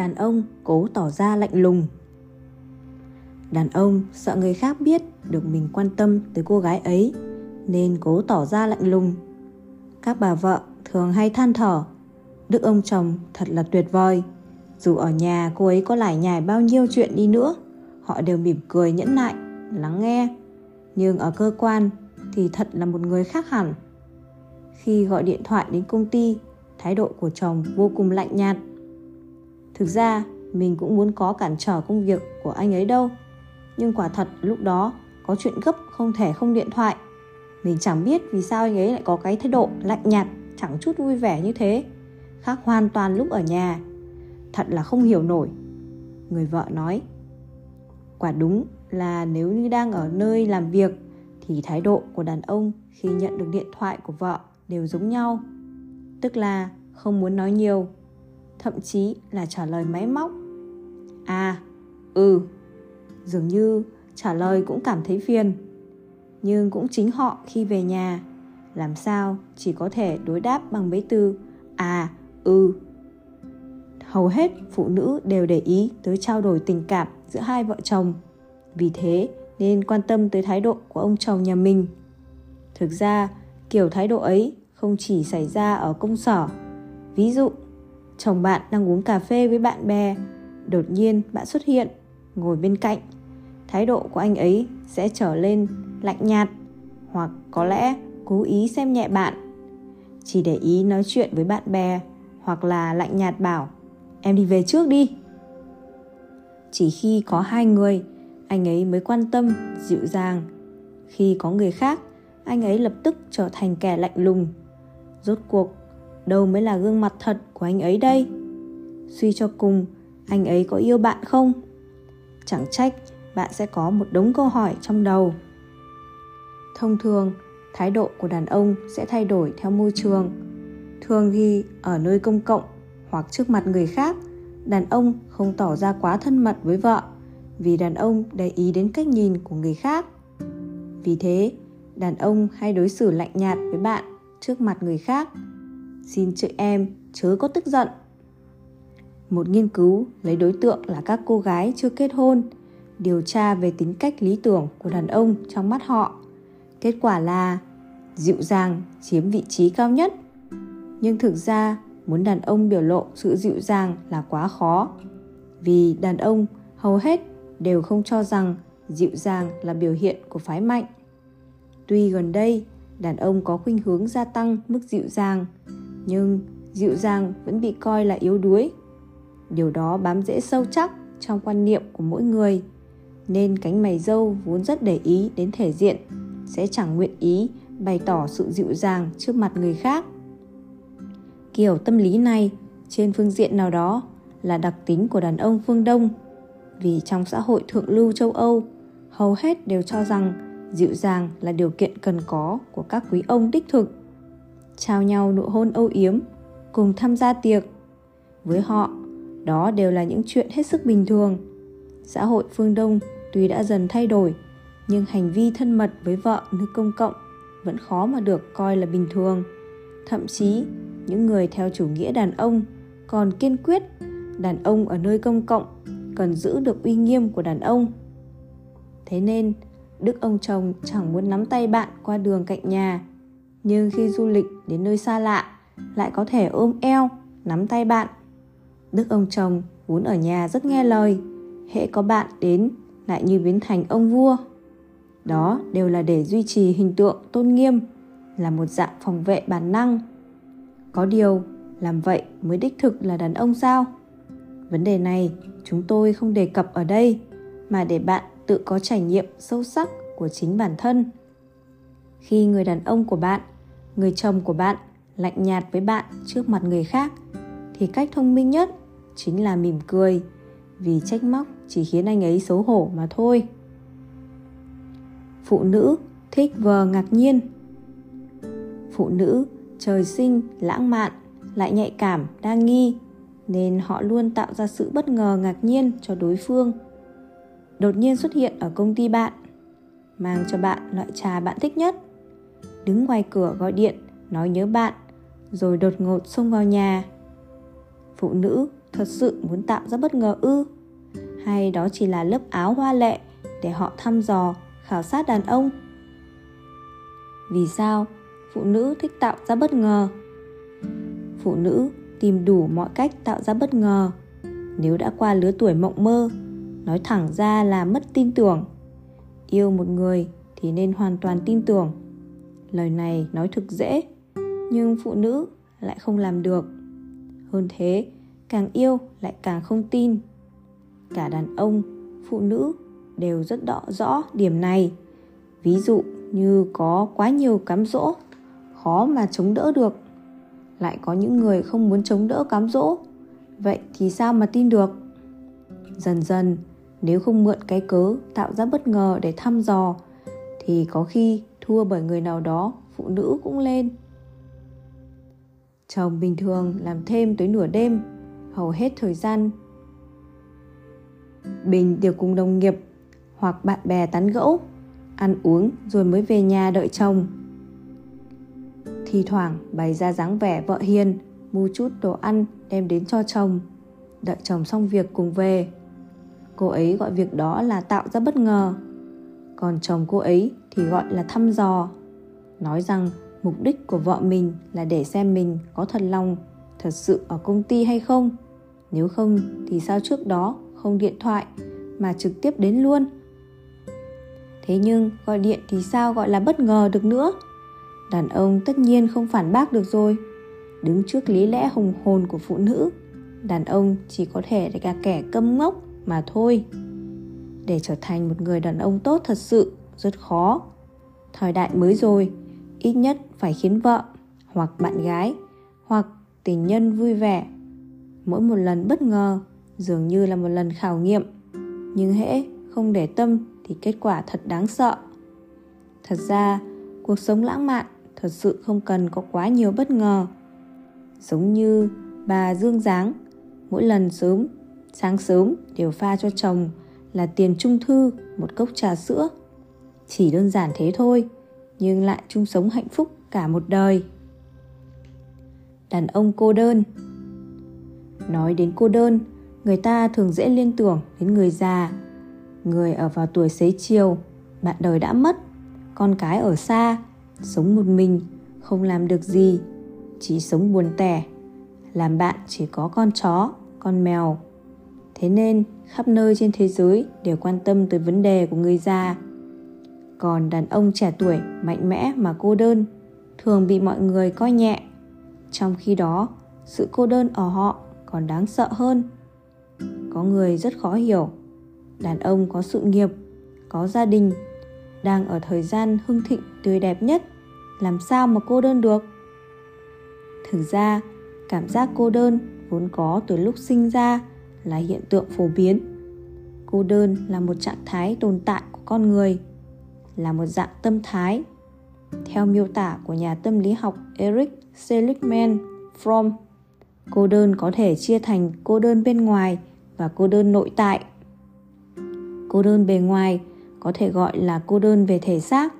đàn ông cố tỏ ra lạnh lùng. Đàn ông sợ người khác biết được mình quan tâm tới cô gái ấy, nên cố tỏ ra lạnh lùng. Các bà vợ thường hay than thở, đức ông chồng thật là tuyệt vời, dù ở nhà cô ấy có lải nhải bao nhiêu chuyện đi nữa, họ đều mỉm cười nhẫn nại, lắng nghe. Nhưng ở cơ quan thì thật là một người khác hẳn. Khi gọi điện thoại đến công ty, thái độ của chồng vô cùng lạnh nhạt thực ra, mình cũng muốn có cản trở công việc của anh ấy đâu. Nhưng quả thật, lúc đó, có chuyện gấp không thể không điện thoại. Mình chẳng biết vì sao anh ấy lại có cái thái độ lạnh nhạt, chẳng chút vui vẻ như thế. Khác hoàn toàn lúc ở nhà. Thật là không hiểu nổi. Người vợ nói, quả đúng là nếu như đang ở nơi làm việc, thì thái độ của đàn ông khi nhận được điện thoại của vợ đều giống nhau. Tức là không muốn nói nhiều thậm chí là trả lời máy móc. À ừ dường như trả lời cũng cảm thấy phiền. Nhưng cũng chính họ khi về nhà. Làm sao chỉ có thể đối đáp bằng mấy từ à ừ. Hầu hết phụ nữ đều để ý tới trao đổi tình cảm giữa hai vợ chồng. Vì thế nên quan tâm tới thái độ của ông chồng nhà mình. Thực ra, kiểu thái độ ấy không chỉ xảy ra ở công sở. Ví dụ chồng bạn đang uống cà phê với bạn bè. Đột nhiên, bạn xuất hiện, ngồi bên cạnh. Thái độ của anh ấy sẽ trở lên lạnh nhạt, hoặc có lẽ cố ý xem nhẹ bạn. Chỉ để ý nói chuyện với bạn bè, hoặc là lạnh nhạt bảo, em đi về trước đi. Chỉ khi có hai người, anh ấy mới quan tâm, dịu dàng. Khi có người khác, anh ấy lập tức trở thành kẻ lạnh lùng. Rốt cuộc đâu mới là gương mặt thật của anh ấy đây? Suy cho cùng, anh ấy có yêu bạn không? Chẳng trách bạn sẽ có một đống câu hỏi trong đầu. Thông thường, thái độ của đàn ông sẽ thay đổi theo môi trường. Thường ghi ở nơi công cộng hoặc trước mặt người khác, đàn ông không tỏ ra quá thân mật với vợ vì đàn ông để ý đến cách nhìn của người khác. Vì thế, đàn ông hay đối xử lạnh nhạt với bạn trước mặt người khác xin chữ em, chớ có tức giận. Một nghiên cứu lấy đối tượng là các cô gái chưa kết hôn, điều tra về tính cách lý tưởng của đàn ông trong mắt họ. Kết quả là dịu dàng chiếm vị trí cao nhất. Nhưng thực ra, muốn đàn ông biểu lộ sự dịu dàng là quá khó, vì đàn ông hầu hết đều không cho rằng dịu dàng là biểu hiện của phái mạnh. Tuy gần đây, đàn ông có khuynh hướng gia tăng mức dịu dàng nhưng dịu dàng vẫn bị coi là yếu đuối. Điều đó bám rễ sâu chắc trong quan niệm của mỗi người, nên cánh mày dâu vốn rất để ý đến thể diện, sẽ chẳng nguyện ý bày tỏ sự dịu dàng trước mặt người khác. Kiểu tâm lý này, trên phương diện nào đó, là đặc tính của đàn ông phương đông, vì trong xã hội thượng lưu châu âu, hầu hết đều cho rằng dịu dàng là điều kiện cần có của các quý ông đích thực trao nhau nụ hôn âu yếm, cùng tham gia tiệc. Với họ, đó đều là những chuyện hết sức bình thường. Xã hội phương đông tuy đã dần thay đổi, nhưng hành vi thân mật với vợ nơi công cộng vẫn khó mà được coi là bình thường. Thậm chí, những người theo chủ nghĩa đàn ông còn kiên quyết đàn ông ở nơi công cộng cần giữ được uy nghiêm của đàn ông. Thế nên, đức ông chồng chẳng muốn nắm tay bạn qua đường cạnh nhà nhưng khi du lịch đến nơi xa lạ, lại có thể ôm eo, nắm tay bạn. Đức ông chồng vốn ở nhà rất nghe lời, hễ có bạn đến, lại như biến thành ông vua. Đó đều là để duy trì hình tượng tôn nghiêm, là một dạng phòng vệ bản năng. Có điều, làm vậy mới đích thực là đàn ông sao? Vấn đề này chúng tôi không đề cập ở đây, mà để bạn tự có trải nghiệm sâu sắc của chính bản thân. Khi người đàn ông của bạn người chồng của bạn lạnh nhạt với bạn trước mặt người khác thì cách thông minh nhất chính là mỉm cười, vì trách móc chỉ khiến anh ấy xấu hổ mà thôi. Phụ nữ thích vờ ngạc nhiên. Phụ nữ trời sinh lãng mạn, lại nhạy cảm, đa nghi, nên họ luôn tạo ra sự bất ngờ ngạc nhiên cho đối phương. Đột nhiên xuất hiện ở công ty bạn, mang cho bạn loại trà bạn thích nhất đứng ngoài cửa gọi điện, nói nhớ bạn, rồi đột ngột xông vào nhà. Phụ nữ, thật sự muốn tạo ra bất ngờ ư? Hay đó chỉ là lớp áo hoa lệ để họ thăm dò, khảo sát đàn ông? Vì sao phụ nữ thích tạo ra bất ngờ? Phụ nữ tìm đủ mọi cách tạo ra bất ngờ. Nếu đã qua lứa tuổi mộng mơ, nói thẳng ra là mất tin tưởng. Yêu một người thì nên hoàn toàn tin tưởng lời này nói thực dễ, nhưng phụ nữ lại không làm được. Hơn thế, càng yêu lại càng không tin. Cả đàn ông, phụ nữ đều rất đọ rõ điểm này. Ví dụ như có quá nhiều cám dỗ, khó mà chống đỡ được. Lại có những người không muốn chống đỡ cám dỗ, vậy thì sao mà tin được? Dần dần, nếu không mượn cái cớ tạo ra bất ngờ để thăm dò, thì có khi thua bởi người nào đó, phụ nữ cũng lên. Chồng bình thường làm thêm tới nửa đêm, hầu hết thời gian. Bình đều cùng đồng nghiệp hoặc bạn bè tán gẫu, ăn uống rồi mới về nhà đợi chồng. Thì thoảng bày ra dáng vẻ vợ hiền, mua chút đồ ăn đem đến cho chồng. Đợi chồng xong việc cùng về. Cô ấy gọi việc đó là tạo ra bất ngờ. Còn chồng cô ấy thì gọi là thăm dò. Nói rằng mục đích của vợ mình là để xem mình có thật lòng, thật sự ở công ty hay không. Nếu không thì sao trước đó không điện thoại mà trực tiếp đến luôn? Thế nhưng gọi điện thì sao gọi là bất ngờ được nữa? Đàn ông tất nhiên không phản bác được rồi. Đứng trước lý lẽ hùng hồn của phụ nữ, đàn ông chỉ có thể là kẻ câm ngốc mà thôi. Để trở thành một người đàn ông tốt thật sự rất khó. Thời đại mới rồi, ít nhất phải khiến vợ hoặc bạn gái hoặc tình nhân vui vẻ. Mỗi một lần bất ngờ dường như là một lần khảo nghiệm, nhưng hễ không để tâm thì kết quả thật đáng sợ. Thật ra, cuộc sống lãng mạn thật sự không cần có quá nhiều bất ngờ. Giống như bà dương giáng, mỗi lần sớm, sáng sớm đều pha cho chồng là tiền trung thư một cốc trà sữa chỉ đơn giản thế thôi, nhưng lại chung sống hạnh phúc cả một đời. Đàn ông cô đơn. Nói đến cô đơn, người ta thường dễ liên tưởng đến người già. Người ở vào tuổi xế chiều, bạn đời đã mất, con cái ở xa, sống một mình, không làm được gì, chỉ sống buồn tẻ. Làm bạn chỉ có con chó, con mèo. Thế nên, khắp nơi trên thế giới đều quan tâm tới vấn đề của người già còn đàn ông trẻ tuổi mạnh mẽ mà cô đơn, thường bị mọi người coi nhẹ. Trong khi đó, sự cô đơn ở họ còn đáng sợ hơn. Có người rất khó hiểu. Đàn ông có sự nghiệp, có gia đình, đang ở thời gian hưng thịnh tươi đẹp nhất. Làm sao mà cô đơn được? Thực ra, cảm giác cô đơn vốn có từ lúc sinh ra là hiện tượng phổ biến. Cô đơn là một trạng thái tồn tại của con người là một dạng tâm thái. Theo miêu tả của nhà tâm lý học Eric Seligman Fromm cô đơn có thể chia thành cô đơn bên ngoài và cô đơn nội tại. Cô đơn bề ngoài có thể gọi là cô đơn về thể xác.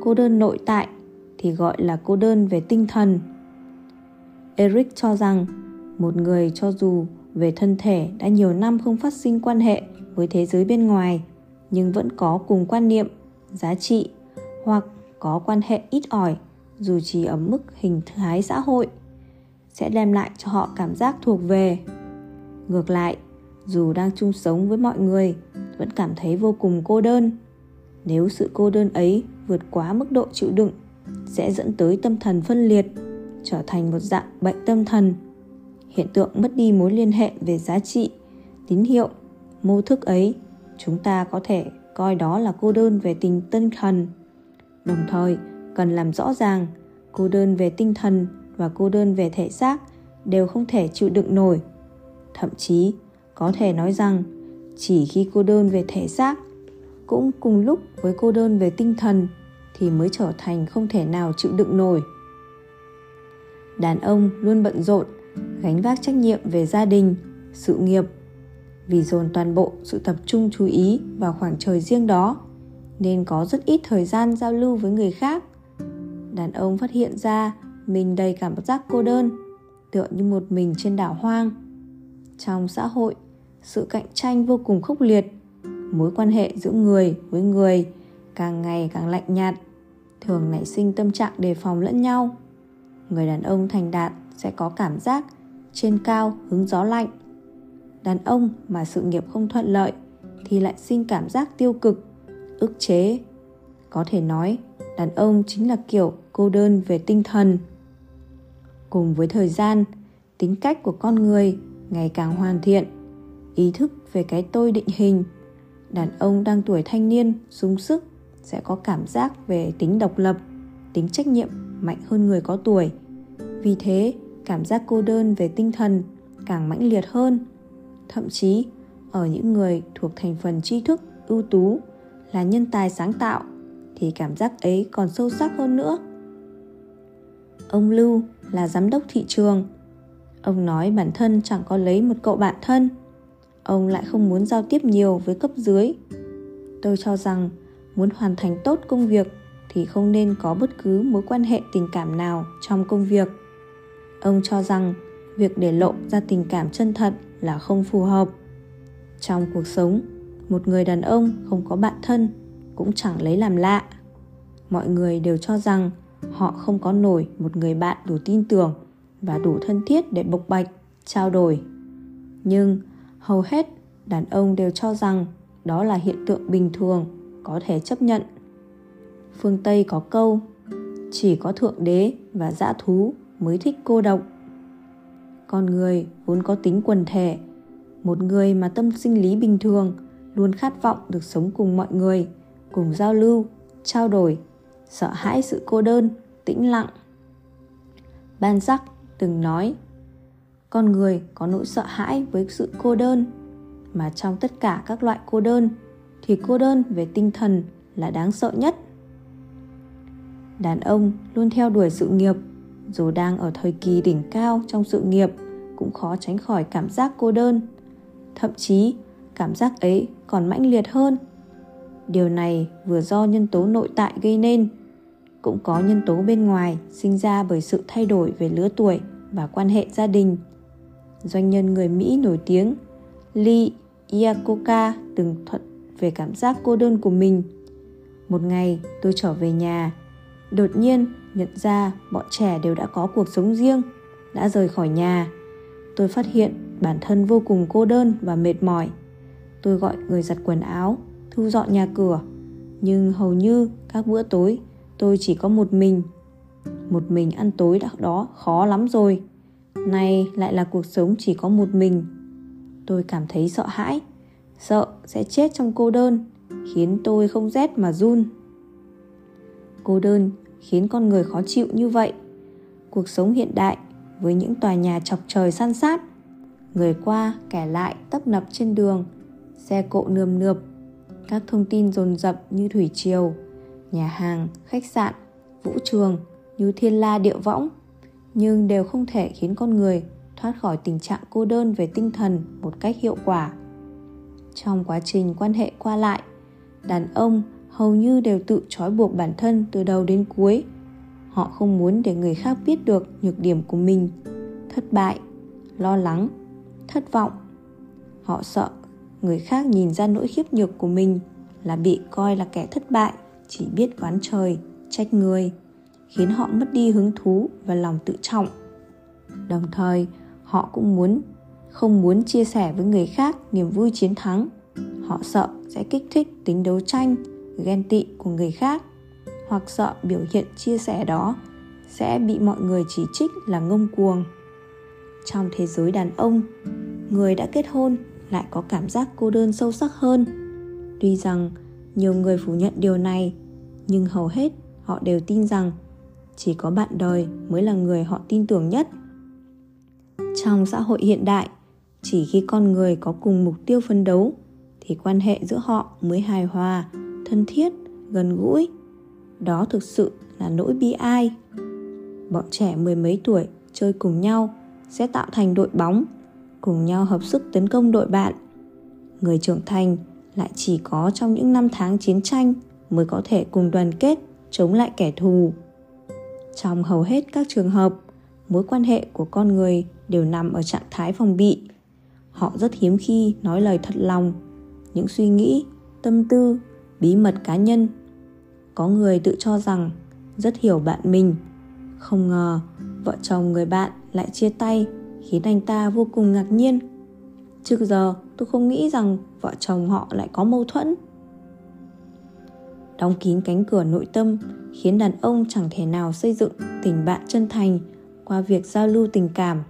Cô đơn nội tại thì gọi là cô đơn về tinh thần. Eric cho rằng một người cho dù về thân thể đã nhiều năm không phát sinh quan hệ với thế giới bên ngoài, nhưng vẫn có cùng quan niệm giá trị hoặc có quan hệ ít ỏi dù chỉ ở mức hình thái xã hội, sẽ đem lại cho họ cảm giác thuộc về. Ngược lại, dù đang chung sống với mọi người, vẫn cảm thấy vô cùng cô đơn. Nếu sự cô đơn ấy vượt quá mức độ chịu đựng, sẽ dẫn tới tâm thần phân liệt, trở thành một dạng bệnh tâm thần. Hiện tượng mất đi mối liên hệ về giá trị, tín hiệu, mô thức ấy, chúng ta có thể coi đó là cô đơn về tình tinh thần. Đồng thời, cần làm rõ ràng, cô đơn về tinh thần và cô đơn về thể xác đều không thể chịu đựng nổi. Thậm chí, có thể nói rằng, chỉ khi cô đơn về thể xác, cũng cùng lúc với cô đơn về tinh thần thì mới trở thành không thể nào chịu đựng nổi. Đàn ông luôn bận rộn, gánh vác trách nhiệm về gia đình, sự nghiệp vì dồn toàn bộ sự tập trung chú ý vào khoảng trời riêng đó, nên có rất ít thời gian giao lưu với người khác. Đàn ông phát hiện ra mình đầy cảm giác cô đơn, tựa như một mình trên đảo hoang. Trong xã hội, sự cạnh tranh vô cùng khốc liệt. Mối quan hệ giữa người với người càng ngày càng lạnh nhạt, thường nảy sinh tâm trạng đề phòng lẫn nhau. Người đàn ông thành đạt sẽ có cảm giác trên cao hứng gió lạnh đàn ông mà sự nghiệp không thuận lợi thì lại sinh cảm giác tiêu cực, ức chế. Có thể nói, đàn ông chính là kiểu cô đơn về tinh thần. Cùng với thời gian, tính cách của con người ngày càng hoàn thiện, ý thức về cái tôi định hình, đàn ông đang tuổi thanh niên, sung sức, sẽ có cảm giác về tính độc lập, tính trách nhiệm mạnh hơn người có tuổi. Vì thế, cảm giác cô đơn về tinh thần càng mãnh liệt hơn thậm chí ở những người thuộc thành phần tri thức, ưu tú, là nhân tài sáng tạo, thì cảm giác ấy còn sâu sắc hơn nữa. Ông lưu là giám đốc thị trường. Ông nói bản thân chẳng có lấy một cậu bạn thân. Ông lại không muốn giao tiếp nhiều với cấp dưới. Tôi cho rằng muốn hoàn thành tốt công việc thì không nên có bất cứ mối quan hệ tình cảm nào trong công việc. Ông cho rằng việc để lộ ra tình cảm chân thật là không phù hợp. Trong cuộc sống, một người đàn ông không có bạn thân cũng chẳng lấy làm lạ. Mọi người đều cho rằng họ không có nổi một người bạn đủ tin tưởng và đủ thân thiết để bộc bạch, trao đổi. Nhưng hầu hết đàn ông đều cho rằng đó là hiện tượng bình thường, có thể chấp nhận. Phương tây có câu, chỉ có thượng đế và dã thú mới thích cô độc con người vốn có tính quần thể, một người mà tâm sinh lý bình thường, luôn khát vọng được sống cùng mọi người, cùng giao lưu, trao đổi, sợ hãi sự cô đơn, tĩnh lặng. Ban sắc từng nói, con người có nỗi sợ hãi với sự cô đơn, mà trong tất cả các loại cô đơn thì cô đơn về tinh thần là đáng sợ nhất. Đàn ông luôn theo đuổi sự nghiệp, dù đang ở thời kỳ đỉnh cao trong sự nghiệp cũng khó tránh khỏi cảm giác cô đơn. Thậm chí, cảm giác ấy còn mãnh liệt hơn. Điều này vừa do nhân tố nội tại gây nên. Cũng có nhân tố bên ngoài sinh ra bởi sự thay đổi về lứa tuổi và quan hệ gia đình. Doanh nhân người mỹ nổi tiếng lee iacocca từng thuận về cảm giác cô đơn của mình. Một ngày, tôi trở về nhà, đột nhiên nhận ra bọn trẻ đều đã có cuộc sống riêng, đã rời khỏi nhà tôi phát hiện bản thân vô cùng cô đơn và mệt mỏi. Tôi gọi người giặt quần áo, thu dọn nhà cửa. Nhưng hầu như các bữa tối, tôi chỉ có một mình. Một mình ăn tối đã đó khó lắm rồi. Nay lại là cuộc sống chỉ có một mình. Tôi cảm thấy sợ hãi. Sợ sẽ chết trong cô đơn, khiến tôi không rét mà run. Cô đơn khiến con người khó chịu như vậy. Cuộc sống hiện đại với những tòa nhà chọc trời san sát. Người qua, kẻ lại tấp nập trên đường, xe cộ nườm nượp, các thông tin dồn dập như thủy triều, nhà hàng, khách sạn, vũ trường như thiên la địa võng, nhưng đều không thể khiến con người thoát khỏi tình trạng cô đơn về tinh thần một cách hiệu quả. Trong quá trình quan hệ qua lại, đàn ông hầu như đều tự trói buộc bản thân từ đầu đến cuối họ không muốn để người khác biết được nhược điểm của mình. Thất bại, lo lắng, thất vọng. Họ sợ người khác nhìn ra nỗi khiếp nhược của mình là bị coi là kẻ thất bại, chỉ biết oán trời, trách người, khiến họ mất đi hứng thú và lòng tự trọng. Đồng thời, họ cũng muốn, không muốn chia sẻ với người khác niềm vui chiến thắng. Họ sợ sẽ kích thích tính đấu tranh, ghen tị của người khác hoặc sợ biểu hiện chia sẻ đó, sẽ bị mọi người chỉ trích là ngông cuồng. Trong thế giới đàn ông, người đã kết hôn lại có cảm giác cô đơn sâu sắc hơn. Tuy rằng nhiều người phủ nhận điều này, nhưng hầu hết họ đều tin rằng chỉ có bạn đời mới là người họ tin tưởng nhất. Trong xã hội hiện đại, chỉ khi con người có cùng mục tiêu phấn đấu, thì quan hệ giữa họ mới hài hòa, thân thiết, gần gũi đó thực sự là nỗi bi ai. Bọn trẻ mười mấy tuổi chơi cùng nhau sẽ tạo thành đội bóng, cùng nhau hợp sức tấn công đội bạn. Người trưởng thành lại chỉ có trong những năm tháng chiến tranh mới có thể cùng đoàn kết, chống lại kẻ thù. Trong hầu hết các trường hợp, mối quan hệ của con người đều nằm ở trạng thái phòng bị. Họ rất hiếm khi nói lời thật lòng. Những suy nghĩ, tâm tư, bí mật cá nhân có người tự cho rằng, rất hiểu bạn mình. Không ngờ, vợ chồng người bạn lại chia tay, khiến anh ta vô cùng ngạc nhiên. Trước giờ, tôi không nghĩ rằng vợ chồng họ lại có mâu thuẫn. Đóng kín cánh cửa nội tâm, khiến đàn ông chẳng thể nào xây dựng tình bạn chân thành qua việc giao lưu tình cảm.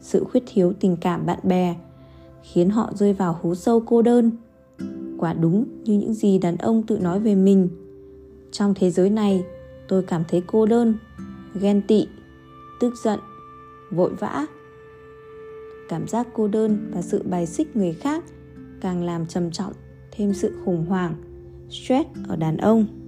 Sự khuyết thiếu tình cảm bạn bè, khiến họ rơi vào hố sâu cô đơn. Quả đúng như những gì đàn ông tự nói về mình trong thế giới này, tôi cảm thấy cô đơn, ghen tị, tức giận, vội vã. Cảm giác cô đơn và sự bài xích người khác càng làm trầm trọng thêm sự khủng hoảng, stress ở đàn ông.